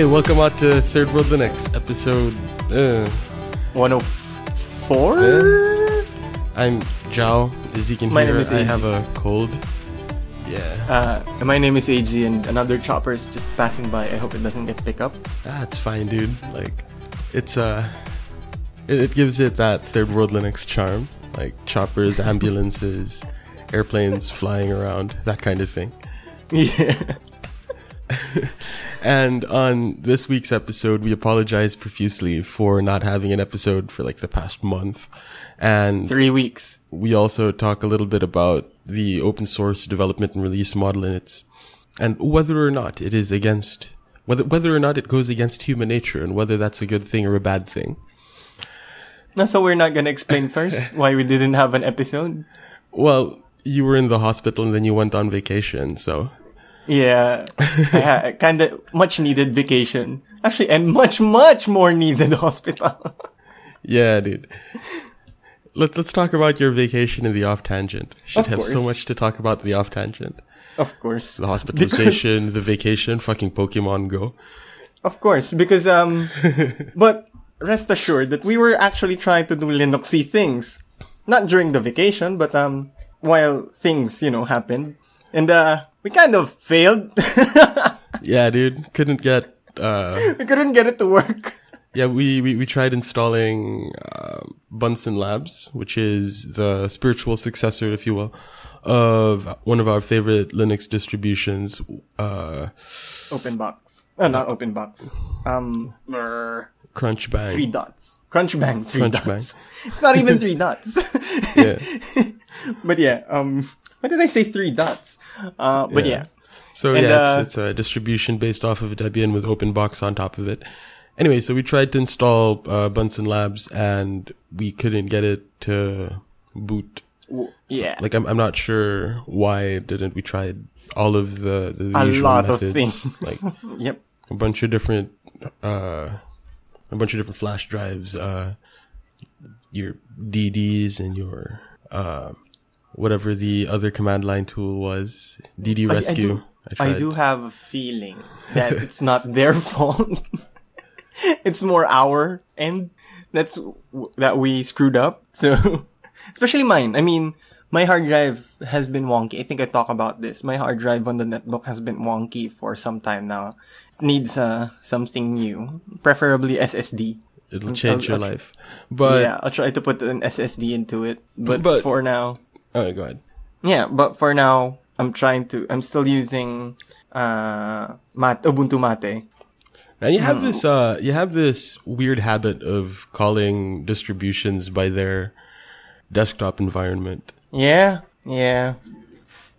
Hey, welcome out to Third World Linux, episode. Uh, 104? I'm Zhao. As you can My hear, name is I have a cold. Yeah, Uh, my name is AG, and another chopper is just passing by. I hope it doesn't get picked up. that's fine, dude. Like, it's uh, it, it gives it that Third World Linux charm, like choppers, ambulances, airplanes flying around, that kind of thing. Yeah. And on this week's episode, we apologize profusely for not having an episode for like the past month. And Three weeks. we also talk a little bit about the open source development and release model in its and whether or not it is against whether whether or not it goes against human nature and whether that's a good thing or a bad thing. No, so we're not gonna explain first why we didn't have an episode. Well, you were in the hospital and then you went on vacation, so Yeah, ha- kind of much needed vacation. Actually, and much, much more needed hospital. yeah, dude. Let's let's talk about your vacation in the off tangent. Should Of have so much to talk about the off tangent. of course. The hospitalization, the vacation, fucking Pokemon Go. Of course, because um, but rest assured that we were actually trying to do Linuxy things, not during the vacation, but um, while things you know happened, and uh, we kind of failed. Yeah, dude. Couldn't get uh we couldn't get it to work. Yeah, we, we, we tried installing uh, Bunsen Labs, which is the spiritual successor, if you will, of one of our favorite Linux distributions. Uh, Open box. Uh, not open box. Um, Crunchbang. three dots. Crunchbang, three Crunchbang. dots. It's not even three dots. Yeah. but yeah, um, why did I say three dots? Uh, but Yeah. yeah. So And, yeah, uh, it's, it's a distribution based off of Debian with OpenBox on top of it. Anyway, so we tried to install uh, Bunsen Labs and we couldn't get it to boot. Yeah. Like I'm, I'm not sure why didn't we tried all of the, the A lot of things. like yep. a bunch of different uh a bunch of different flash drives uh your dd's and your uh whatever the other command line tool was dd I- I rescue do- I. I do have a feeling that it's not their fault. it's more our end. That's that we screwed up. So, especially mine. I mean, my hard drive has been wonky. I think I talk about this. My hard drive on the netbook has been wonky for some time now. Needs uh, something new, preferably SSD. it'll change your I'll- I'll- life but yeah, I'll try to put an SSD into it. But, But- for now, oh go ahead yeah, but for now, I'm trying to. I'm still using uh, Mat- Ubuntu Mate. and you have this uh you have this weird habit of calling distributions by their desktop environment Yeah, yeah.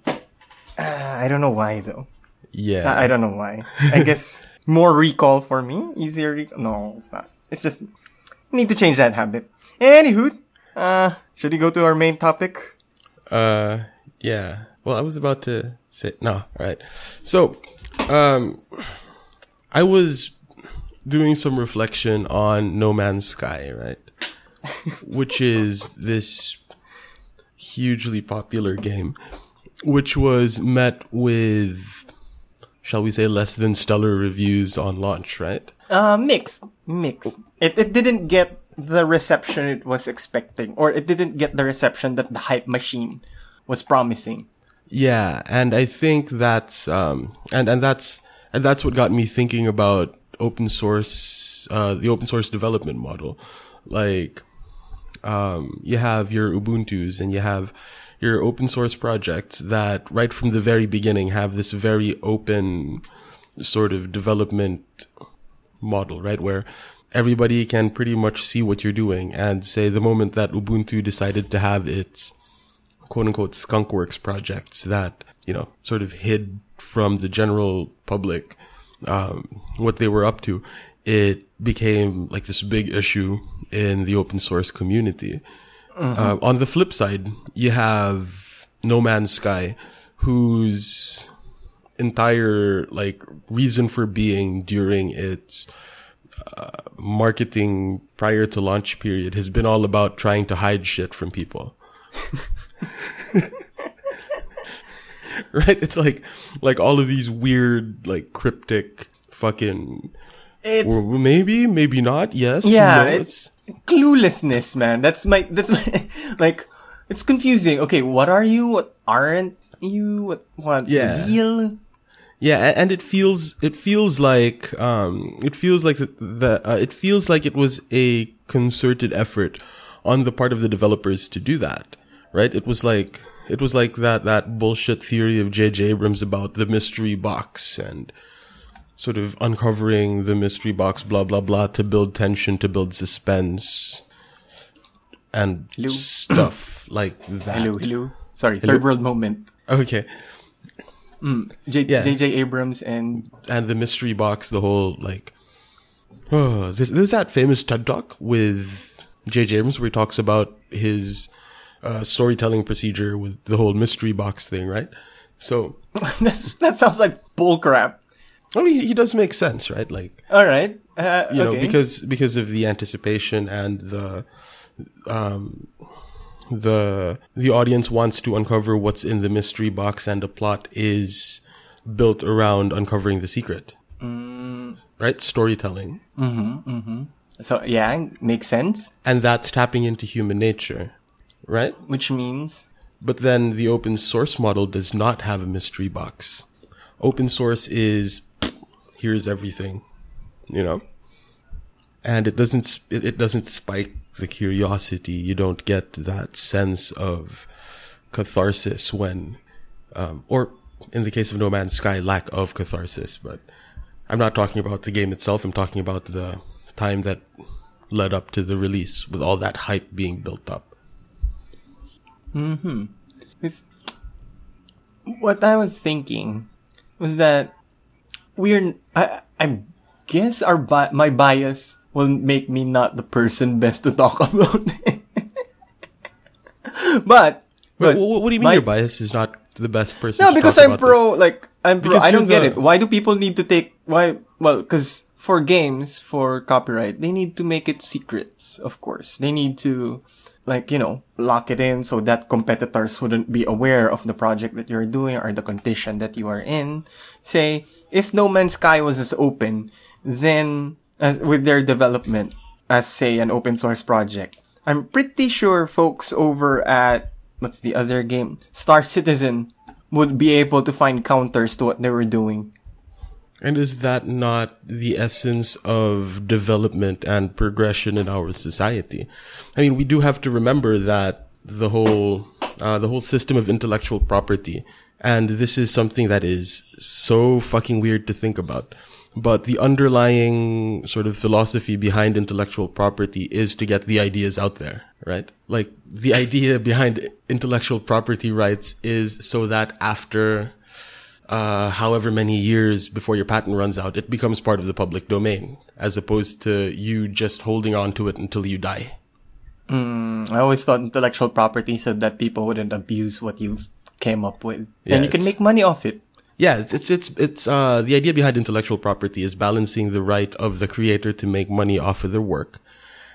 Uh, I don't know why though. Yeah I, I don't know why. I guess more recall for me, easier. Rec- no, it's not. It's just need to change that habit. Anywho, uh, should we go to our main topic? Uh, yeah. Well, I was about to say no. All right. So, um, I was doing some reflection on No Man's Sky, right? which is this hugely popular game, which was met with, shall we say, less than stellar reviews on launch, right? Uh, mixed, mixed. It it didn't get the reception it was expecting, or it didn't get the reception that the hype machine was promising. Yeah, and I think that's um and and that's and that's what got me thinking about open source uh the open source development model. Like um you have your Ubuntu's and you have your open source projects that right from the very beginning have this very open sort of development model, right? Where everybody can pretty much see what you're doing and say the moment that Ubuntu decided to have its quote unquote skunkworks projects that, you know, sort of hid from the general public, um, what they were up to, it became like this big issue in the open source community. Uh, on the flip side, you have No Man's Sky, whose entire like reason for being during its uh, marketing prior to launch period has been all about trying to hide shit from people. right? It's like like all of these weird, like cryptic fucking It's or maybe, maybe not. Yes. yeah, no, it's cluelessness, man. That's my that's my like it's confusing. Okay, what are you? What aren't you? What what's Yeah. the deal? Yeah, and it feels it feels like um it feels like the, the uh, it feels like it was a concerted effort on the part of the developers to do that, right? It was like it was like that that bullshit theory of J.J. Abrams about the mystery box and sort of uncovering the mystery box, blah blah blah, to build tension, to build suspense, and Hello? stuff like that. Hello, hello. Sorry, Hello? third world moment. Okay. J- Yeah. J.J. Abrams and and the mystery box, the whole like, oh, there's, there's that famous TED talk with J.J. Abrams where he talks about his uh, storytelling procedure with the whole mystery box thing, right? So, that sounds like bullcrap. I mean, he does make sense, right? Like, All right, uh, you know, because because of the anticipation and the um the the audience wants to uncover what's in the mystery box, and the plot is built around uncovering the secret, right? Storytelling. so yeah, makes sense. and that's tapping into human nature, right? Which means But then the open source model does not have a mystery box. Open source is here's everything, you know, and it doesn't it, it doesn't spike the curiosity. You don't get that sense of catharsis when, um, or in the case of No Man's Sky, lack of catharsis. But I'm not talking about the game itself. I'm talking about the time that led up to the release with all that hype being built up. Hmm. It's what I was thinking was that we're I I guess our bi- my bias will make me not the person best to talk about it. but Wait, but wh- what do you mean my- your bias is not the best person? No, to because talk I'm pro. Like I'm pro. Because I don't you're get it. Why do people need to take why? Well, because for games for copyright, they need to make it secrets. Of course, they need to like you know lock it in so that competitors wouldn't be aware of the project that you're doing or the condition that you are in. Say if No Man's Sky was as open, then as with their development as say an open source project, I'm pretty sure folks over at what's the other game? Star Citizen would be able to find counters to what they were doing. And is that not the essence of development and progression in our society? I mean, we do have to remember that the whole uh, the whole system of intellectual property, and this is something that is so fucking weird to think about. But the underlying sort of philosophy behind intellectual property is to get the ideas out there, right? Like the idea behind intellectual property rights is so that after uh, however many years before your patent runs out, it becomes part of the public domain, as opposed to you just holding on to it until you die. I always thought intellectual property so that people wouldn't abuse what you came up with. Yeah, and you can make money off it. Yeah, it's it's it's, it's uh, the idea behind intellectual property is balancing the right of the creator to make money off of their work,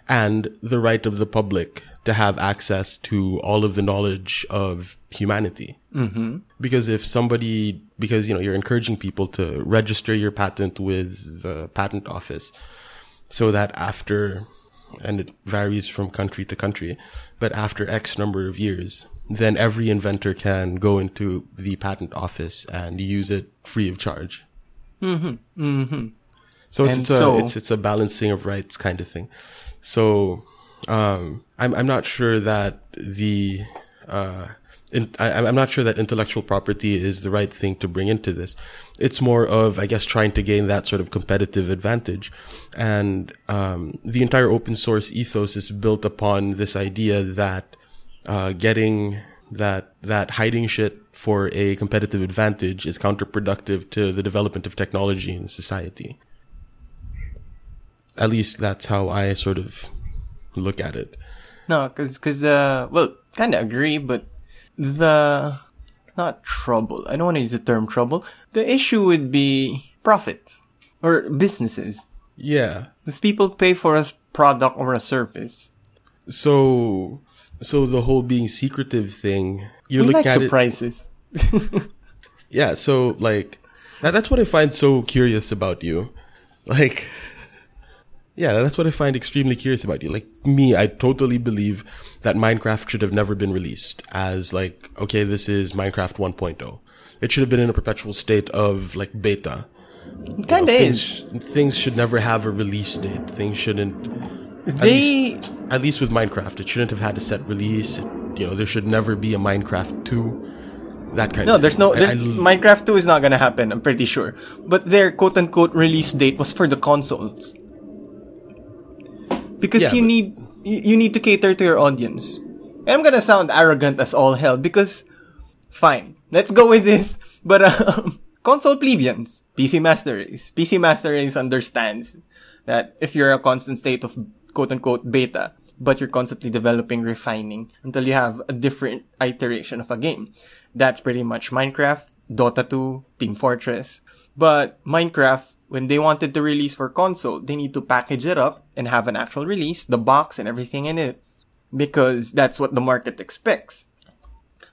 and the right of the public to have access to all of the knowledge of humanity. Mm-hmm. Because if somebody, because you know, you're encouraging people to register your patent with the patent office, so that after, and it varies from country to country, but after X number of years, then every inventor can go into the patent office and use it free of charge. Mm-hmm. Mm-hmm. So it's, it's a so- it's it's a balancing of rights kind of thing. So um, I'm I'm not sure that the uh, in, I, I'm not sure that intellectual property is the right thing to bring into this. It's more of, I guess, trying to gain that sort of competitive advantage. And um, the entire open source ethos is built upon this idea that uh, getting that that hiding shit for a competitive advantage is counterproductive to the development of technology in society. At least that's how I sort of look at it. No, cause, cause, uh, well, kinda agree, but the, not trouble. I don't want to use the term trouble. The issue would be profit. Or businesses. Yeah. Because people pay for a product or a service. So, so the whole being secretive thing, you're we looking like at it. surprises. Yeah. So like, that, that's what I find so curious about you. Like, yeah, that's what I find extremely curious about you. Like me, I totally believe that Minecraft should have never been released as like, okay, this is Minecraft 1.0. It should have been in a perpetual state of like beta. Kind of Things, things should never have a release date. Things shouldn't at They least, at least with Minecraft, it shouldn't have had a set release. You know, there should never be a Minecraft 2. That kind no, of there's thing. no. I- There's, I- Minecraft 2 is not gonna happen. I'm pretty sure. But their quote unquote release date was for the consoles. Because Yeah, you but- need you need to cater to your audience. And I'm gonna sound arrogant as all hell because, fine, let's go with this. But um, console plebeians, PC Master Race, PC Master Race understands that if you're a constant state of quote unquote beta, but you're constantly developing, refining until you have a different iteration of a game. That's pretty much Minecraft, Dota 2, Team Fortress. But Minecraft, when they wanted to release for console, they need to package it up and have an actual release, the box and everything in it, because that's what the market expects.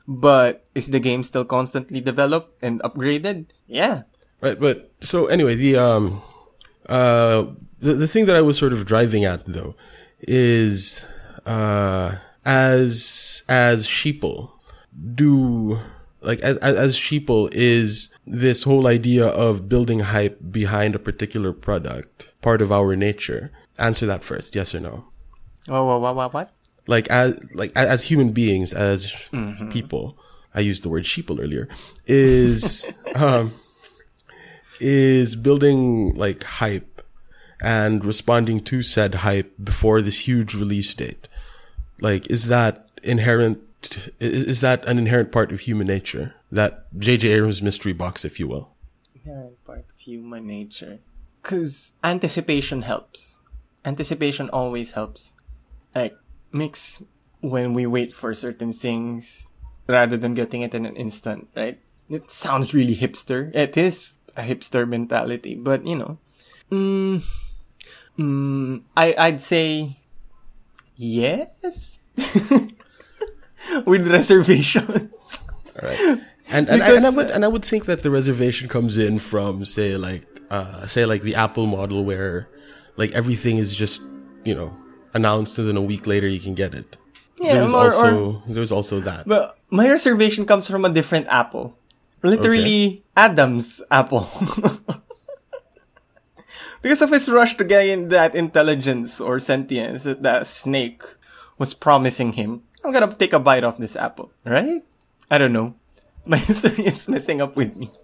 But is the game still constantly developed and upgraded? Yeah. Right, but so anyway, the um uh the the thing that I was sort of driving at though is uh as as sheeple do like as as, as sheeple is this whole idea of building hype behind a particular product part of our nature. Answer that first, yes or no? What, what, what, what, what? like as like as human beings as people i used the word sheeple earlier is um is building like hype and responding to said hype before this huge release date like is that inherent is, that an inherent part of human nature that jj abrams mystery box if you will inherent part of human nature. Cause anticipation helps. Anticipation always helps. Like, makes when we wait for certain things rather than getting it in an instant, right? It sounds really hipster. It is a hipster mentality, but you know, mm, mm, I, I'd say yes. With reservations. All right. And and, I, and I would and I would think that the reservation comes in from say like uh say like the Apple model where like everything is just you know announced and then a week later you can get it. Yeah, there's or- also there's also that. But my reservation comes from a different apple. Literally, Adam's apple. because of his rush to gain that intelligence or sentience that the snake was promising him. I'm gonna take a bite off this apple, right? I don't know. My history is messing up with me.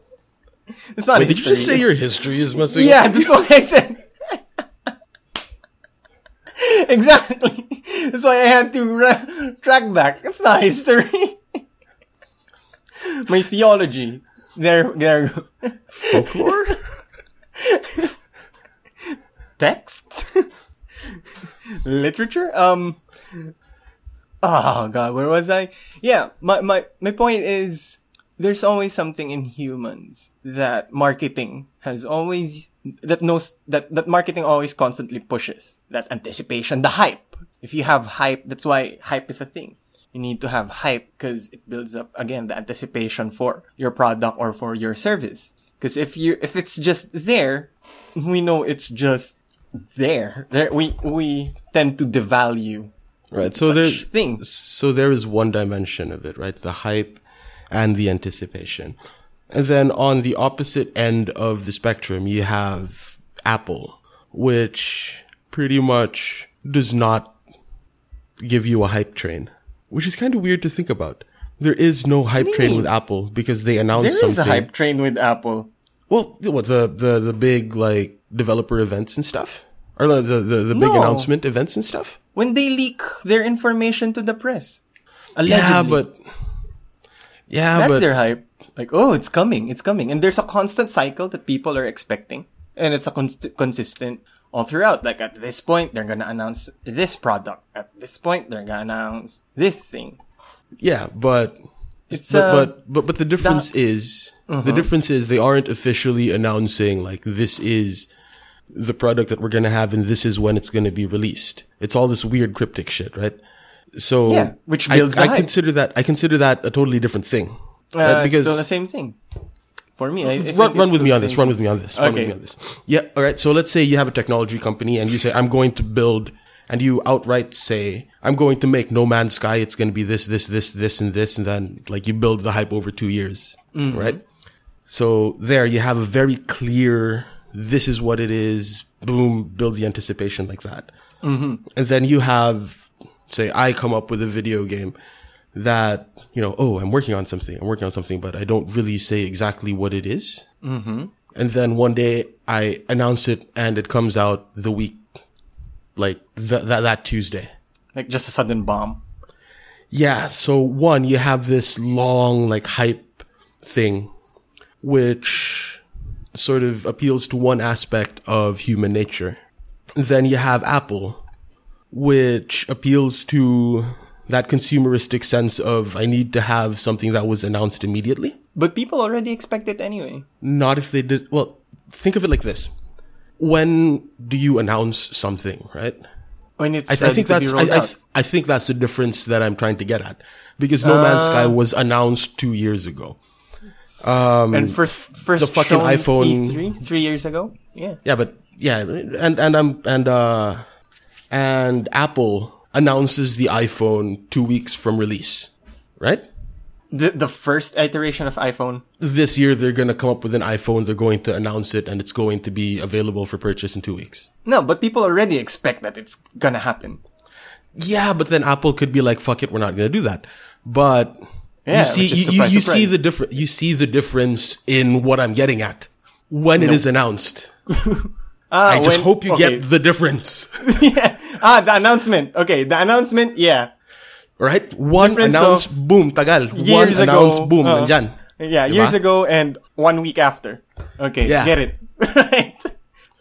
It's not Wait, did you just say your history is messing yeah, up? Yeah, that's what I said. exactly. That's why I had to ra- track back. It's not history. My theology. There, there. Folklore? Text? Literature? Um. Oh god, where was I? Yeah, my, my, my point is, there's always something in humans that marketing has always, that knows, that, that marketing always constantly pushes. That anticipation, the hype. If you have hype, that's why hype is a thing. You need to have hype because it builds up, again, the anticipation for your product or for your service. Because if you, if it's just there, we know it's just there. There, we, we tend to devalue Right. So such there's things. so there is one dimension of it, right? The hype and the anticipation. And then on the opposite end of the spectrum, you have Apple, which pretty much does not give you a hype train, which is kind of weird to think about. There is no hype train with Apple because they announced There is a hype train with Apple. Well, what the the the big like developer events and stuff, or the the the, big No. announcement events and stuff. When they leak their information to the press. Allegedly. Yeah, but yeah, That's but their hype. Like, oh, it's coming, it's coming. And there's a constant cycle that people are expecting. And it's a const- consistent all throughout. Like, at this point, they're gonna announce this product. At this point, they're gonna announce this thing. Yeah, but It's, but, uh, but but but the difference is Uh-huh. the difference is they aren't officially announcing like this is the product that we're gonna have and this is when it's gonna be released. It's all this weird cryptic shit, right? So Yeah, which I- I, consider that I consider that a totally different thing, Uh, right? it's Because still the same thing. For me, I, I run, run with me on this. Run with me on this. Run with me on this. Yeah. All right. So let's say you have a technology company and you say, I'm going to build, and you outright say, I'm going to make No Man's Sky. It's going to be this, this, this, this, and this. And then like you build the hype over two years. Right. So there you have a very clear, this is what it is. Boom. Build the anticipation like that. And then you have, say, I come up with a video game that, you know, oh, I'm working on something. I'm working on something, but I don't really say exactly what it is. Mm-hmm. And then one day I announce it and it comes out the week, like th- that, that Tuesday. Like just a sudden bomb. Yeah. So one, you have this long, like hype thing, which sort of appeals to one aspect of human nature. Then you have Apple, which appeals to that consumeristic sense of I need to have something that was announced immediately. But people already expect it anyway. Not if they did. Well, think of it like this. When do you announce something, right? When it's I, I think that's I, I, I think that's the difference that I'm trying to get at because No Man's Sky Ah. was announced two years ago. And first, first the fucking iPhone- E3 three years ago. Yeah. Yeah, but yeah, and and I'm and uh and Apple announces the iPhone two weeks from release, right? The the first iteration of iPhone. This year they're gonna come up with an iPhone. They're going to announce it, and it's going to be available for purchase in two weeks. No, but people already expect that it's gonna happen. Yeah, but then Apple could be like, "Fuck it, we're not gonna do that." But Yeah, you see, you, you, you see the different. You see the difference in what I'm getting at when it is announced. Ah, I just when- hope you okay. get the difference, yeah. Ah, the announcement. Okay, the announcement. Yeah. right? One Difference announce, of boom, tagal. One announce, boom, uh, nandyan. Yeah, Diba? years ago and one week after. Okay, Yeah. get it. right.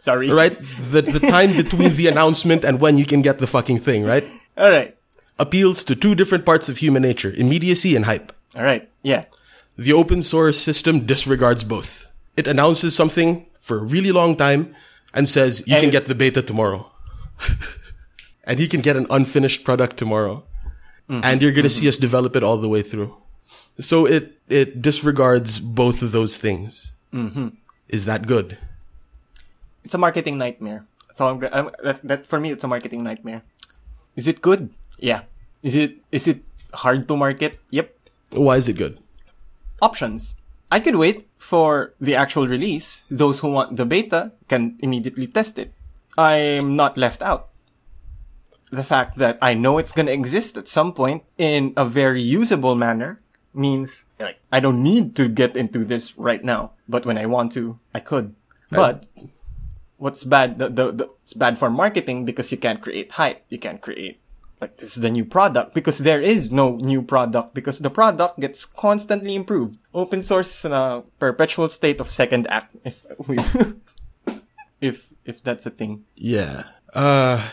Sorry. Right? The, the time between the announcement and when you can get the fucking thing, right? All right. Appeals to two different parts of human nature, immediacy and hype. All right. Yeah. The open source system disregards both. It announces something for a really long time and says you And can get the beta tomorrow. and you can get an unfinished product tomorrow. Mm-hmm. And you're going to see us develop it all the way through. So it, it disregards both of those things. Mm-hmm. Is that good? It's a marketing nightmare. That's all I'm, I'm that, that for me it's a marketing nightmare. Is it good? Yeah. Is it is it hard to market? Yep. Why is it good? Options. I could wait for the actual release. Those who want the beta can immediately test it. I'm not left out. The fact that I know it's gonna exist at some point in a very usable manner means like I don't need to get into this right now. But when I want to, I could. But what's bad? The, the, the it's bad for marketing because you can't create hype. You can't create like this is the new product because there is no new product because the product gets constantly improved. Open source is in a perpetual state of second act. If we, if if that's a thing. Yeah. Uh,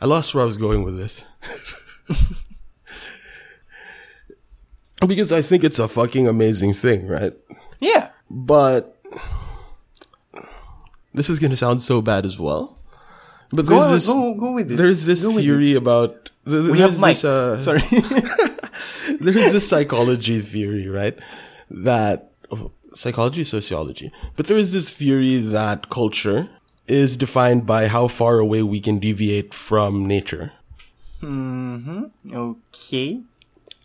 I lost where I was going with this. because I think it's a fucking amazing thing, right? Yeah. But this is gonna sound so bad as well. But Go, there's this go, go with it. there's this Go theory about We have mics. this, uh, Sorry. there's this psychology theory, right? That oh, psychology, sociology, but there is this theory that culture is defined by how far away we can deviate from nature, Hmm. okay.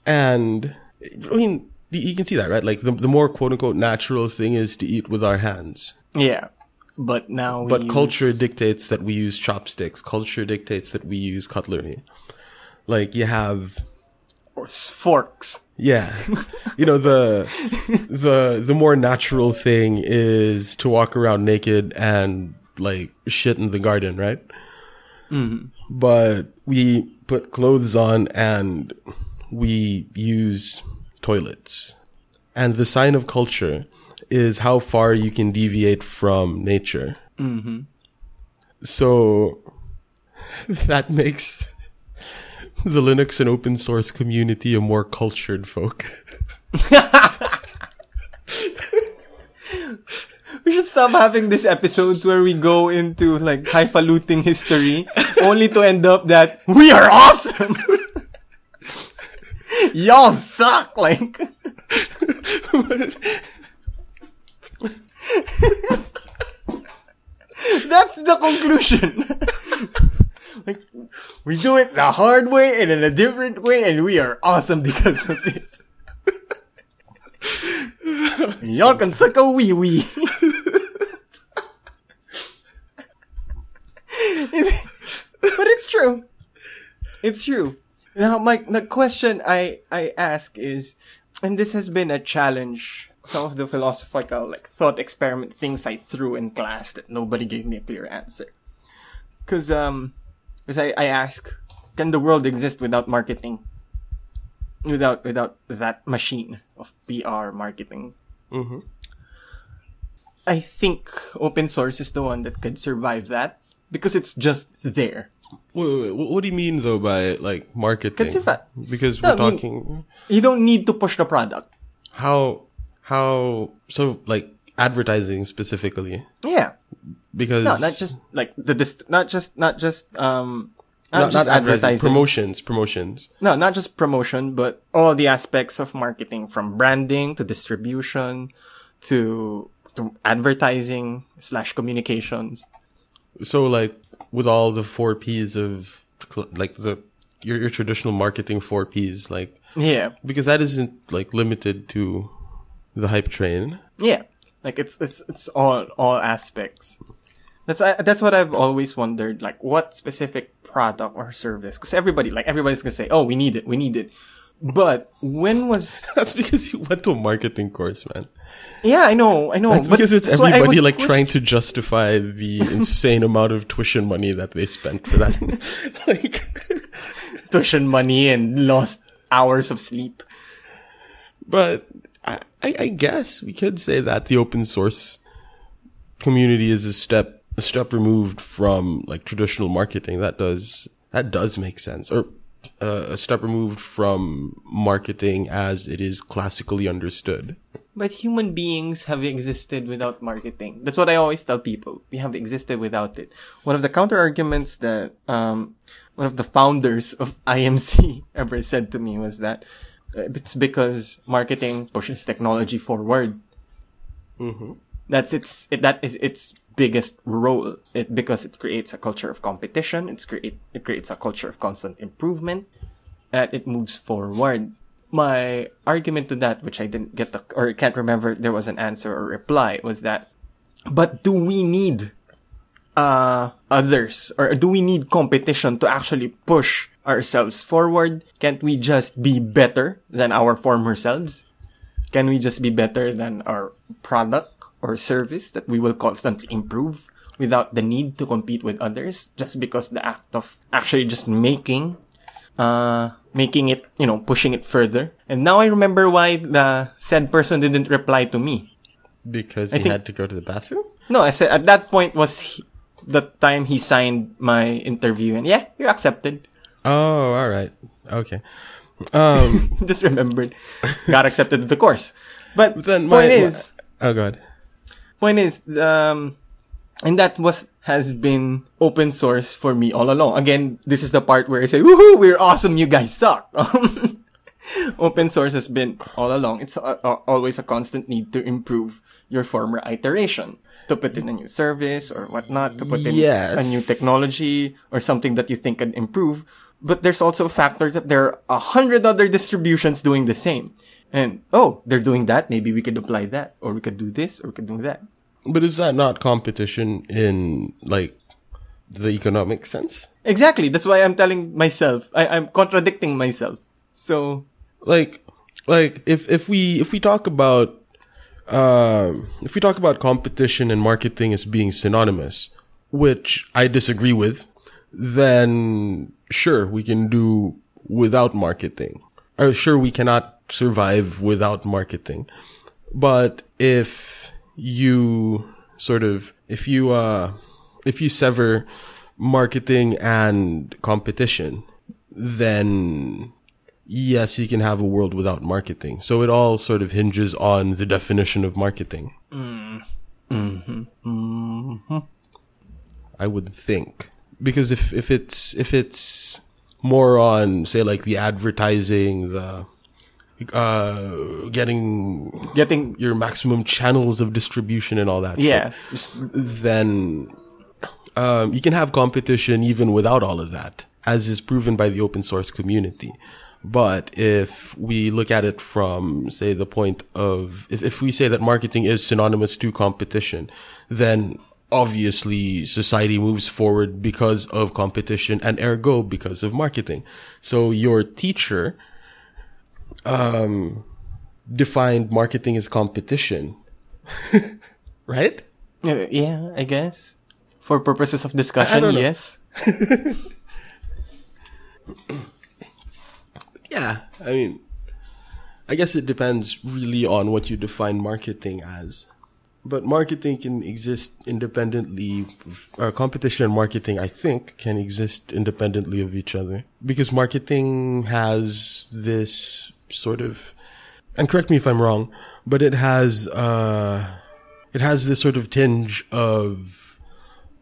and I mean you- you can see that, right? Like the the more quote unquote natural thing is to eat with our hands. Yeah. But now But use- culture dictates that we use chopsticks. Culture dictates that we use cutlery. Like you have or forks. Yeah. you know, the the the more natural thing is to walk around naked and like shit in the garden, right? Mm-hmm. But we put clothes on and we use toilets. And the sign of culture is how far you can deviate from nature. Mm-hmm. So that makes the Linux and open source community a more cultured folk. We should stop having these episodes where we go into like highfalutin history only to end up that we are awesome. Y'all suck. Like That's the conclusion. like, we do it the hard way and in a different way, and we are awesome because of it. Y'all can suck a wee wee. but it's true. It's true. Now, my the question I I ask is, and this has been a challenge. Some of the philosophical like thought experiment things I threw in class that nobody gave me a clear answer. Cause um, cause I I ask, can the world exist without marketing? Without without that machine of PR marketing. Mm-hmm. I think open source is the one that could survive that because it's just there. Wait, wait, wait, what do you mean though by like marketing? Because because No, we're I mean- talking You don't need to push the product. how how so like advertising specifically Yeah. because No, not just like the dist- not just not just um not, not, just not advertising advertising. promotions promotions no, not just promotion, but all the aspects of marketing from branding to distribution to to advertising slash communications. so like with all the four P's of like the your, your traditional marketing four P's like Yeah. because that isn't like limited to the hype train Yeah, like it's it's it's all all aspects. That's I, that's what I've always wondered. Like, what specific product or service? Because everybody, like everybody's gonna say, "Oh, we need it, we need it." But when was? that's because you went to a marketing course man Yeah, I know, I know. That's because it's everybody like trying to justify the insane amount of tuition money that they spent for that. like, tuition money and lost hours of sleep. but I, I, guess we could say that the open source community is a step a step removed from like traditional marketing. That does that does make sense, or uh, a step removed from marketing as it is classically understood. But human beings have existed without marketing. That's what I always tell people. We have existed without it. One of the counter arguments that um, one of the founders of IMC ever said to me was that it's because marketing pushes technology forward. That's its it, that is its biggest role. It because it creates a culture of competition. It's create it creates a culture of constant improvement. That it moves forward. My argument to that, which I didn't get the or can't remember, there was an answer or reply was that, but do we need uh others or do we need competition to actually push ourselves forward? Can't we just be better than our former selves? Can we just be better than our product or service that we will constantly improve without the need to compete with others just because the act of actually just making uh making it, you know, pushing it further. And now I remember why the said person didn't reply to me. Because he think- had to go to the bathroom? No, I said at that point was he, the time he signed my interview and yeah, you're accepted. Oh, all right. Okay. Um, just remembered. Got accepted to the course. But then my, point is, oh god. point is, um, and that was has been open source for me all along. Again, this is the part where I say, "Woohoo, we're awesome! You guys suck." open source has been all along. It's uh, uh, always a constant need to improve your former iteration, to put in a new service or whatnot, to put in Yes. a new technology or something that you think can improve. But there's also a factor that there are a hundred other distributions doing the same. And, oh, they're doing that. Maybe we could apply that. Or we could do this, or we could do that. But is that not competition in like the economic sense? Exactly. That's why I'm telling myself. I, I'm contradicting myself. So, Like, like if if we if we talk about um if we talk about competition and marketing as being synonymous, which I disagree with, then sure we can do without marketing. Or sure we cannot survive without marketing. But if you sort of if you uh if you sever marketing and competition, then yes, you can have a world without marketing. So it all sort of hinges on the definition of marketing. Hmm. Hmm. Hmm. I would think because if if it's if it's more on say like the advertising the uh, getting Getting your maximum channels of distribution and all that. yeah, just then um, you can have competition even without all of that, as is proven by the open source community. But if we look at it from, say, the point of, if, if we say that marketing is synonymous to competition, then obviously society moves forward because of competition and ergo because of marketing. So your teacher, um, defined marketing as competition, right? Uh, yeah, I guess. For purposes of discussion, yes. Yeah, I mean, I guess it depends really on what you define marketing as. But marketing can exist independently, or competition and marketing, I think, can exist independently of each other. Because marketing has this sort of, and correct me if I'm wrong, but it has, uh, it has this sort of tinge of,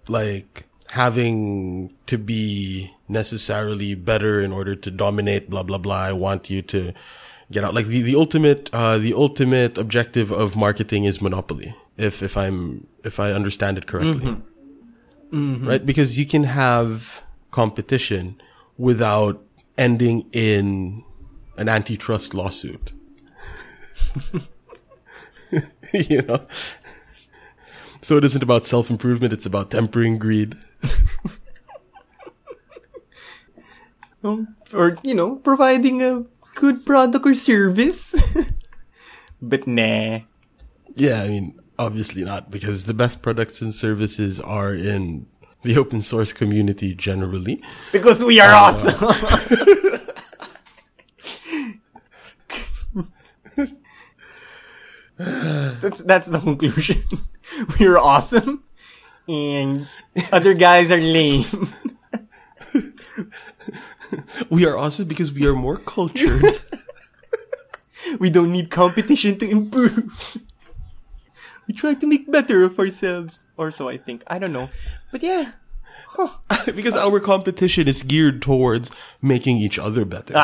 like, having to be necessarily better in order to dominate, blah, blah, blah. I want you to get out. Like the, the ultimate, uh, the ultimate objective of marketing is monopoly. If, if I'm, if I understand it correctly. Right? Because you can have competition without ending in an antitrust lawsuit. you know? So it isn't about self improvement, it's about tempering greed. Um, or, you know, providing a good product or service. but nah. Yeah, I mean, obviously not, because the best products and services are in the open source community generally. Because we are uh, awesome. that's that's the conclusion. We're awesome, and other guys are lame. We are awesome because we are more cultured. We don't need competition to improve. We try to make better of ourselves, or so I think. I don't know, but yeah. because our competition is geared towards making each other better.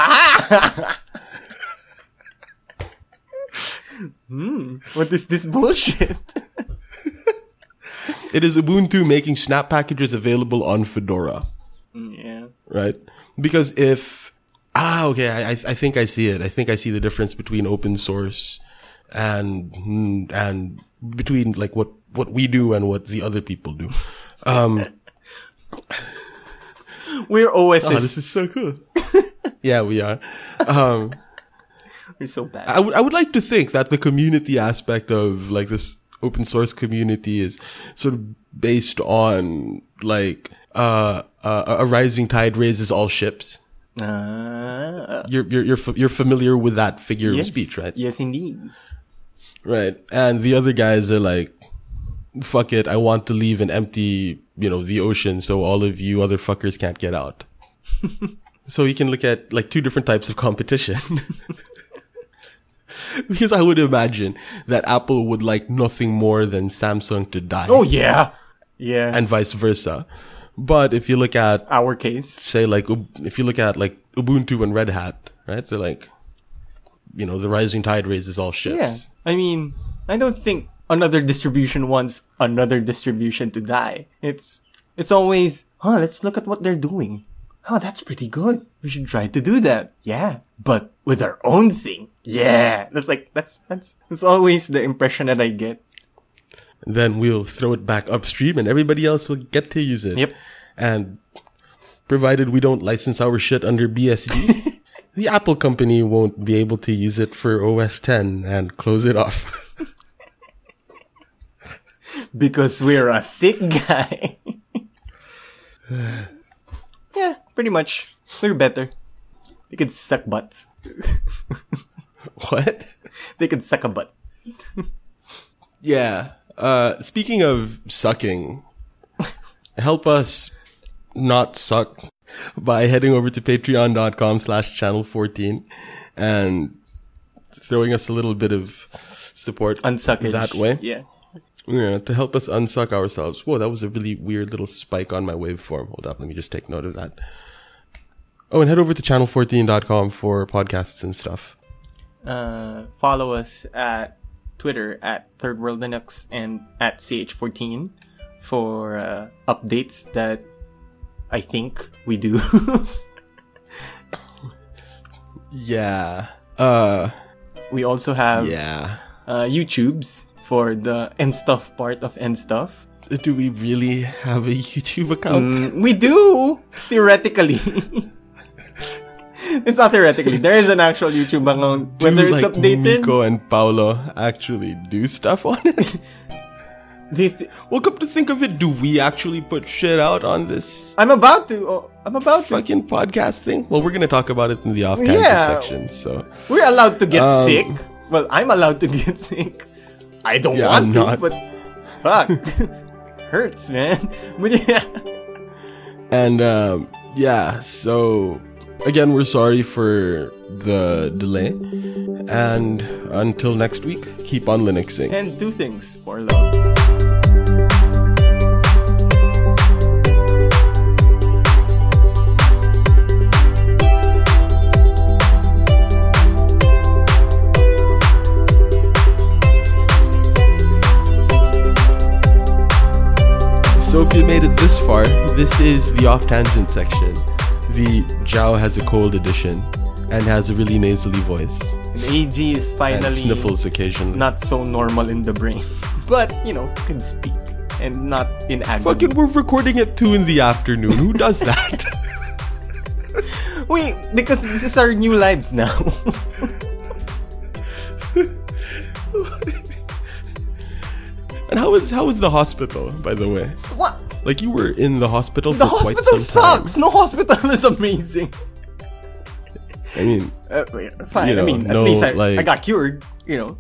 What is this bullshit? It is Ubuntu making snap packages available on Fedora, yeah. right? Because if ah okay, I I think I see it. I think I see the difference between open source and mm, and between like what what we do and what the other people do. Um, We're OSs. oh, this is so cool. yeah, we are. Um, We're so bad. I would I would like to think that the community aspect of like this open source community is sort of based on like uh, uh a rising tide raises all ships. Uh, You're you're you're, f- you're familiar with that figure yes. of speech, right? Yes, indeed. Right. And the other guys are like, fuck it, I want to leave and empty, you know, the ocean so all of you other fuckers can't get out. so you can look at like two different types of competition. because I would imagine that Apple would like nothing more than Samsung to die Oh yeah, yeah. and vice versa. But if you look at our case. say like if you look at like Ubuntu and Red Hat, right? They're like you know, the rising tide raises all ships. Yeah. I mean, I don't think another distribution wants another distribution to die. It's it's always, huh, let's look at what they're doing. Oh, that's pretty good. We should try to do that. Yeah. But with our own thing. Yeah. That's like that's that's that's always the impression that I get. then we'll throw it back upstream and everybody else will get to use it. Yep. And provided we don't license our shit under BSD, the Apple company won't be able to use it for OS 10 and close it off. Because we're a sick guy. yeah, pretty much. We're better. They could suck butts. what? They could suck a butt. Yeah. Uh, speaking of sucking, help us not suck by heading over to patreon.com slash channel 14 and throwing us a little bit of support Unsuckage. that way. Yeah. Yeah, to help us unsuck ourselves. Whoa, that was a really weird little spike on my waveform. Hold up, let me just take note of that. Oh, and head over to channel14.com for podcasts and stuff. uh, follow us at Twitter at Third World Linux and at CH14 for uh, updates that I think we do. Yeah. Uh. we also have Yeah. uh, YouTubes for the end stuff part of end stuff. Do we really have a YouTube account? Mm, we do theoretically. it's not theoretically. There is an actual YouTube account. Do Whether it's like updated, Miko and Paolo actually do stuff on it? they th- well, come to think of it, do we actually put shit out on this I'm about to. Oh, I'm about to. fucking podcast thing? Well, we're gonna talk about it in the off Yeah. section. So We're allowed to get Um, sick. Well, I'm allowed to get sick. I don't Yeah, want I'm to, not. but fuck, hurts, man. But yeah, and um, yeah, so again, we're sorry for the delay, and until next week, keep on Linuxing. and do things for love. So if you made it this far, this is the off tangent section. The Zhao has a cold edition and has a really nasally voice And AG is finally and sniffles occasionally. not so normal in the brain, but you know, can speak and not in agony. Fucking, we're recording at two in the afternoon. Who does that? Wait, because this is our new lives now. and how was how was the hospital, by the way? what? Like you were in the hospital The for quite hospital some time. sucks. No hospital is amazing. I mean, Uh, fine. You know, I mean, no, at least I, like- I got cured. You know.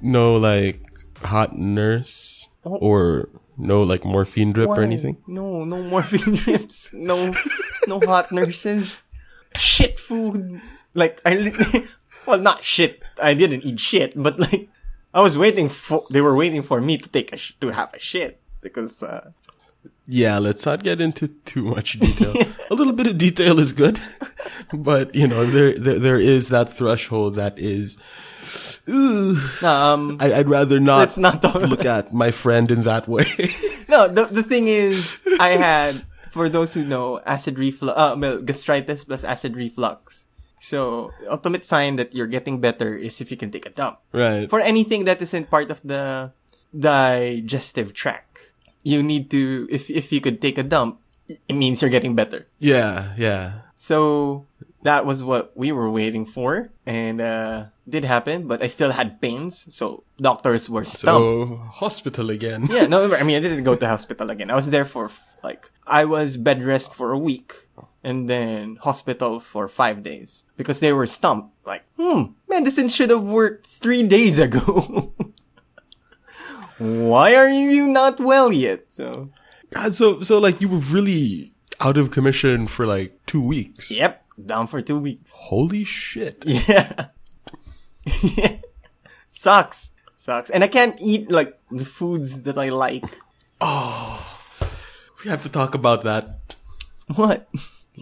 no like hot nurse or no like morphine drip or anything. No, no morphine drips. No, no hot nurses. Shit food. Like I, well, not shit. I didn't eat shit, but like I was waiting for. They were waiting for me to take a sh- to have a shit because uh, Yeah, let's not get into too much detail. a little bit of detail is good, but you know there there, there is that threshold that is. Ugh, um I, I'd rather not, not look at my friend in that way. no. The the thing is, I had for those who know acid reflux, uh, well, gastritis plus acid reflux. So ultimate sign that you're getting better is if you can take a dump. right. for anything that isn't part of the digestive tract. You need to, if, if you could take a dump, it means you're getting better. Yeah, yeah. So that was what we were waiting for and, uh, did happen, but I still had pains. So doctors were stumped. So hospital again. yeah, no, I mean, I didn't go to hospital again. I was there for like, I was bed rest for a week and then hospital for five days because they were stumped. Like, hmm, medicine should have worked three days ago. Why are you not well yet? So, God, so so like you were really out of commission for like two weeks. yep, down for two weeks. Holy shit. Yeah. Sucks. Sucks. And I can't eat like the foods that I like. Oh, we have to talk about that. What?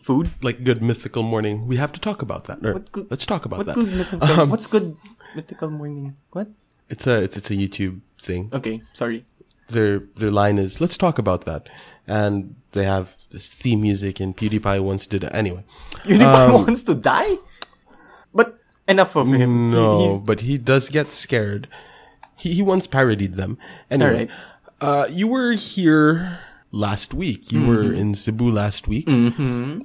Food? Like good mythical morning. We have to talk about that. Good- let's talk about What that. good mythical, what's good mythical morning? What? It's a it's it's a YouTube thing. Okay, sorry. Their their line is let's talk about that, and they have this theme music and PewDiePie once did it. Anyway, Unicorn Um, wants to die? But enough of him. no, He- but he does get scared. He he once parodied them. Anyway, uh, you were here last week. You were Mm-hmm. in Cebu last week,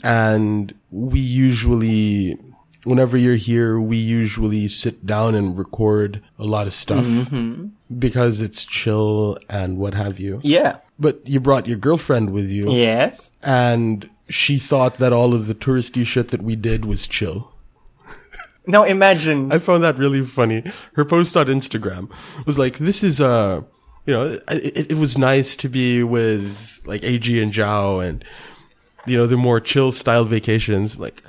and we usually. Whenever you're here, we usually sit down and record a lot of stuff Mm-hmm. because it's chill and what have you. yeah. But you brought your girlfriend with you, Yes. and she thought that all of the touristy shit that we did was chill. Now imagine. I found that really funny. Her post on Instagram was like, "This is uh, you know, it, it was nice to be with like AG and Zhao, and you know, the more chill style vacations. Like,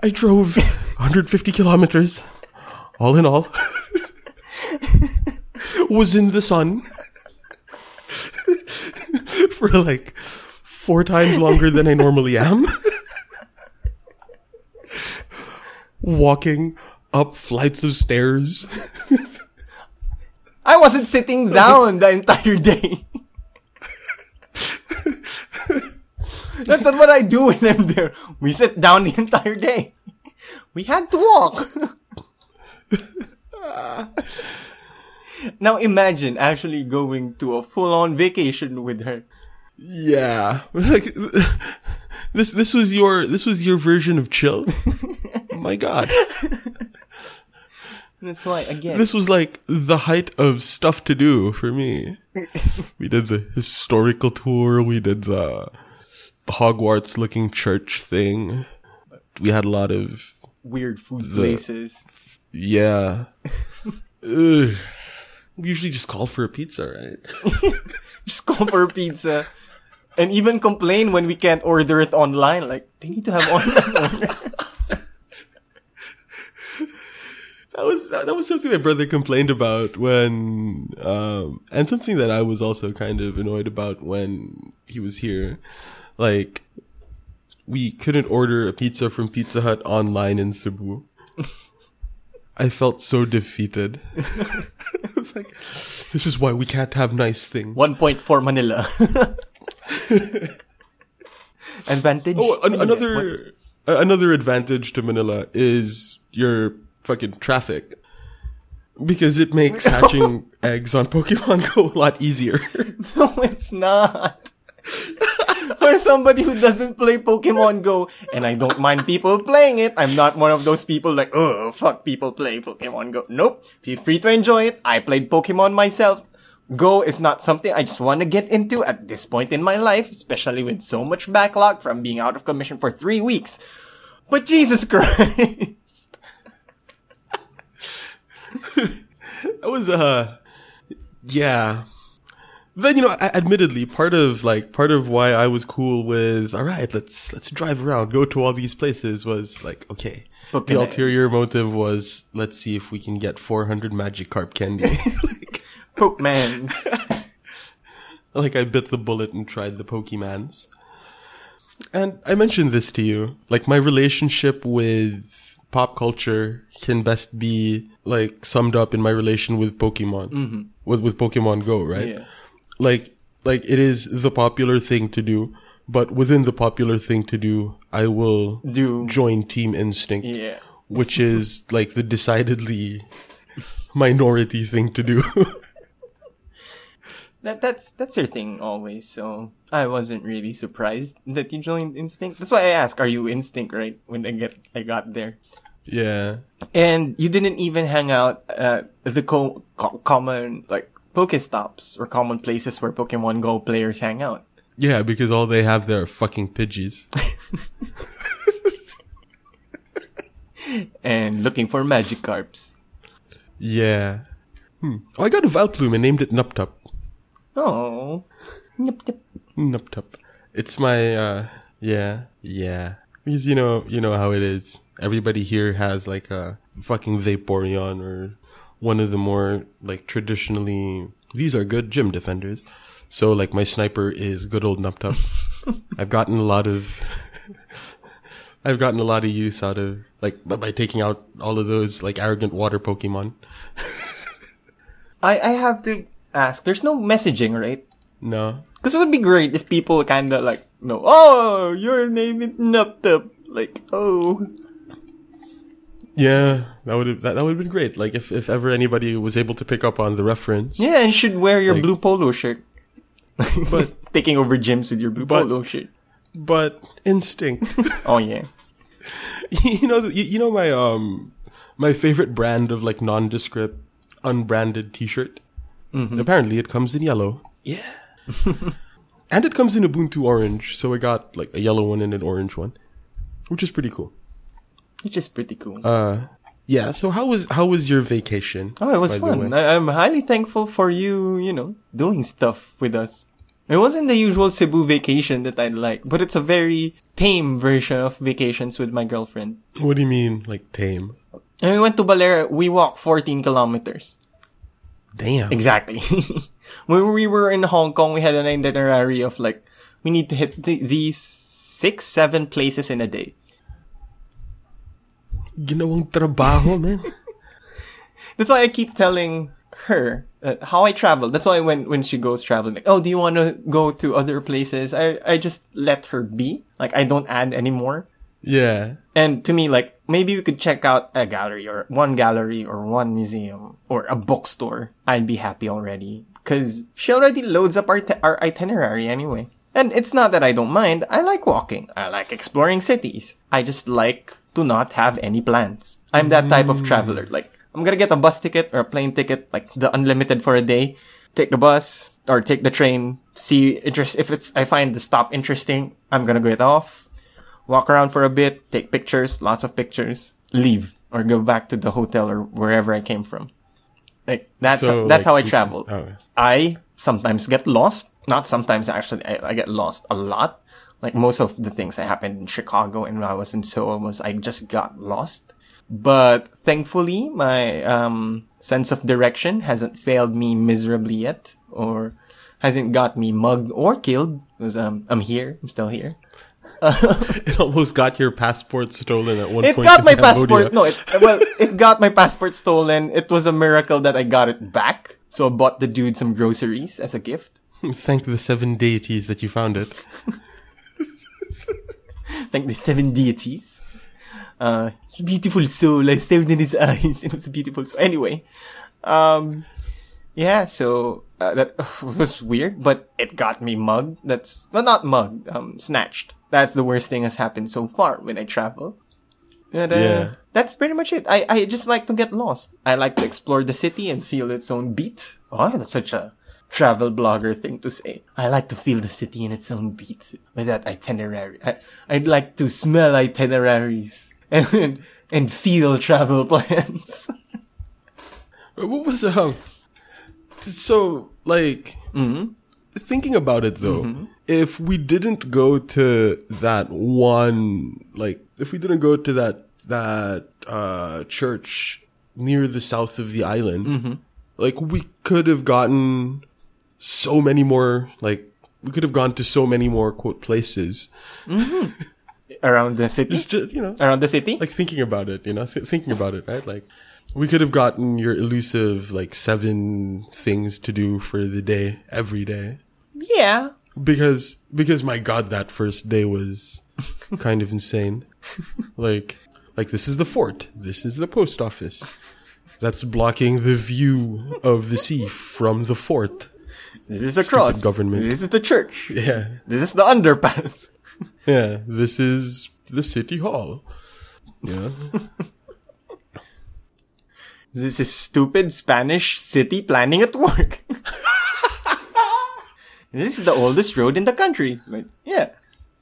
I drove 150 kilometers, all in all, was in the sun for like four times longer than I normally am." walking up flights of stairs. I wasn't sitting down the entire day. That's not what I do when I'm there. We sit down the entire day. We had to walk. now imagine actually going to a full-on vacation with her. Yeah, like this. This was your this was your version of chill. My God, That's why again. this was like the height of stuff to do for me. We did the historical tour. We did the Hogwarts looking church thing. We had a lot of weird food places. yeah. We usually just call for a pizza, right? Just call for a pizza. And even complain when we can't order it online. Like, they need to have online order. That was that, that was something my brother complained about when, um, and something that I was also kind of annoyed about when he was here. Like, we couldn't order a pizza from Pizza Hut online in Cebu. I felt so defeated. I was like, this is why we can't have nice things. One point for Manila. Advantage. Oh, an- another uh, another advantage to Manila is your fucking traffic. Because it makes hatching eggs on Pokemon Go a lot easier. No, it's not. For somebody who doesn't play Pokemon Go, and I don't mind people playing it, I'm not one of those people like, oh, fuck people play Pokemon Go. Nope. Feel free to enjoy it. I played Pokemon myself. Go is not something I just want to get into at this point in my life, especially with so much backlog from being out of commission for three weeks. But Jesus Christ. That was uh yeah. Then you know, admittedly, part of like part of why I was cool with all right, let's let's drive around, go to all these places was like okay. But The ulterior motive was let's see if we can get 400 Magikarp candy. like, Pokemon. like I bit the bullet and tried the Pokemans. And I mentioned this to you. Like my relationship with pop culture can best be like summed up in my relation with Pokemon. Mm-hmm. With with Pokemon Go, right? Yeah. Like like it is the popular thing to do, but within the popular thing to do, I will Do. join Team Instinct. Yeah. Which is like the decidedly minority thing to do. That that's that's your thing always. So I wasn't really surprised that you joined Instinct. That's why I asked, "Are you Instinct?" Right when I get I got there, yeah. and you didn't even hang out at the co- co- common like Pokestops or common places where Pokemon Go players hang out. Yeah, because all they have there are fucking Pidgeys. And looking for Magikarps. Yeah. Hmm. Oh, I got a Vileplume and named it Nuptup. Oh, yep. Nuptup. It's my, uh, yeah, yeah. Because you know, you know how it is. Everybody here has like a fucking Vaporeon or one of the more like traditionally, these are good gym defenders. So like my sniper is good old Nuptup. I've gotten a lot of, I've gotten a lot of use out of like by, by taking out all of those like arrogant water Pokemon. I I have to ask. There's no messaging, right? No. Because it would be great if people kind of like know. Oh, your name is Nuptup. Like, oh. Yeah, that would have that, that would have been great. Like if if ever anybody was able to pick up on the reference. Yeah, and should wear your Like- blue polo shirt. But Taking over gyms with your blue But- polo shirt. but instinct. Oh yeah. you know you, you know my um my favorite brand of like nondescript unbranded t-shirt. Apparently it comes in yellow. Yeah. and it comes in Ubuntu orange, so I got like a yellow one and an orange one, which is pretty cool. Which is pretty cool. Uh yeah, so how was how was your vacation? oh, it was fun. I- I'm highly thankful for you, you know, doing stuff with us. It wasn't the usual Cebu vacation that I like, but it's a very tame version of vacations with my girlfriend. What do you mean like tame? And we went to Balera, we walked 14 kilometers. Damn. Exactly. when we were in Hong Kong, we had an itinerary of like, we need to hit th- these six, seven places in a day. ginawang trabaho, man. That's why I keep telling her uh, how I travel. That's why when when she goes traveling, like, oh, do you want to go to other places? I I just let her be. Like I don't add anymore. Yeah. And to me, like maybe we could check out a gallery or one gallery or one museum or a bookstore. I'd be happy already because she already loads up our t- our itinerary anyway. And it's not that I don't mind. I like walking. I like exploring cities. I just like to not have any plans. I'm that type of traveler. Mm. Like I'm gonna get a bus ticket or a plane ticket, like the unlimited for a day. Take the bus or take the train. See interest if it's I find the stop interesting. I'm gonna go get off walk around for a bit, take pictures, lots of pictures, leave or go back to the hotel or wherever I came from. Like that's So, how, that's like, how I travel. oh. I sometimes get lost. Not sometimes actually. I, I get lost a lot. Like most of the things that happened in Chicago and when I was in Seoul was I just got lost. But thankfully, my um, sense of direction hasn't failed me miserably yet, or hasn't got me mugged or killed. Because um, I'm here. I'm still here. It almost got your passport stolen at one It point. got my Cambodia. passport. No, it, well, it got my passport stolen. It was a miracle that I got it back. So I bought the dude some groceries as a gift. Thank the seven deities that you found it. Thank the seven deities. Uh, his beautiful soul. I stared in his eyes. It was a beautiful soul. Anyway, um, yeah. So uh, that was weird, but it got me mugged. That's well, not mugged. Um, snatched. That's the worst thing has happened so far when I travel. And, uh, Yeah. That's pretty much it. I, I just like to get lost. I like to explore the city and feel its own beat. Oh, that's such a travel blogger thing to say. I like to feel the city in its own beat with that itinerary. I, I'd like to smell itineraries and, and feel travel plans. What was um? So like, Mm-hmm. thinking about it though, if we didn't go to that one, like, if we didn't go to that that uh church near the south of the island, Mm-hmm. like we could have gotten so many more, like. We could have gone to so many more quote places. Around the city? Just, ju- you know, Around the city? like thinking about it, you know, th- thinking about it, right? Like, we could have gotten your elusive, like, seven things to do for the day, every day. yeah. Because, because my god, that first day was kind of insane. Like, like, this is the fort. This is the post office. That's blocking the view of the sea from the fort. This is the cross. government. This is the church. Yeah. This is the underpass. Yeah. This is the city hall. Yeah. This is stupid Spanish city planning at work. This is the oldest road in the country. Like, yeah.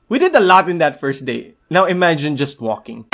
We did a lot in that first day. Now imagine just walking.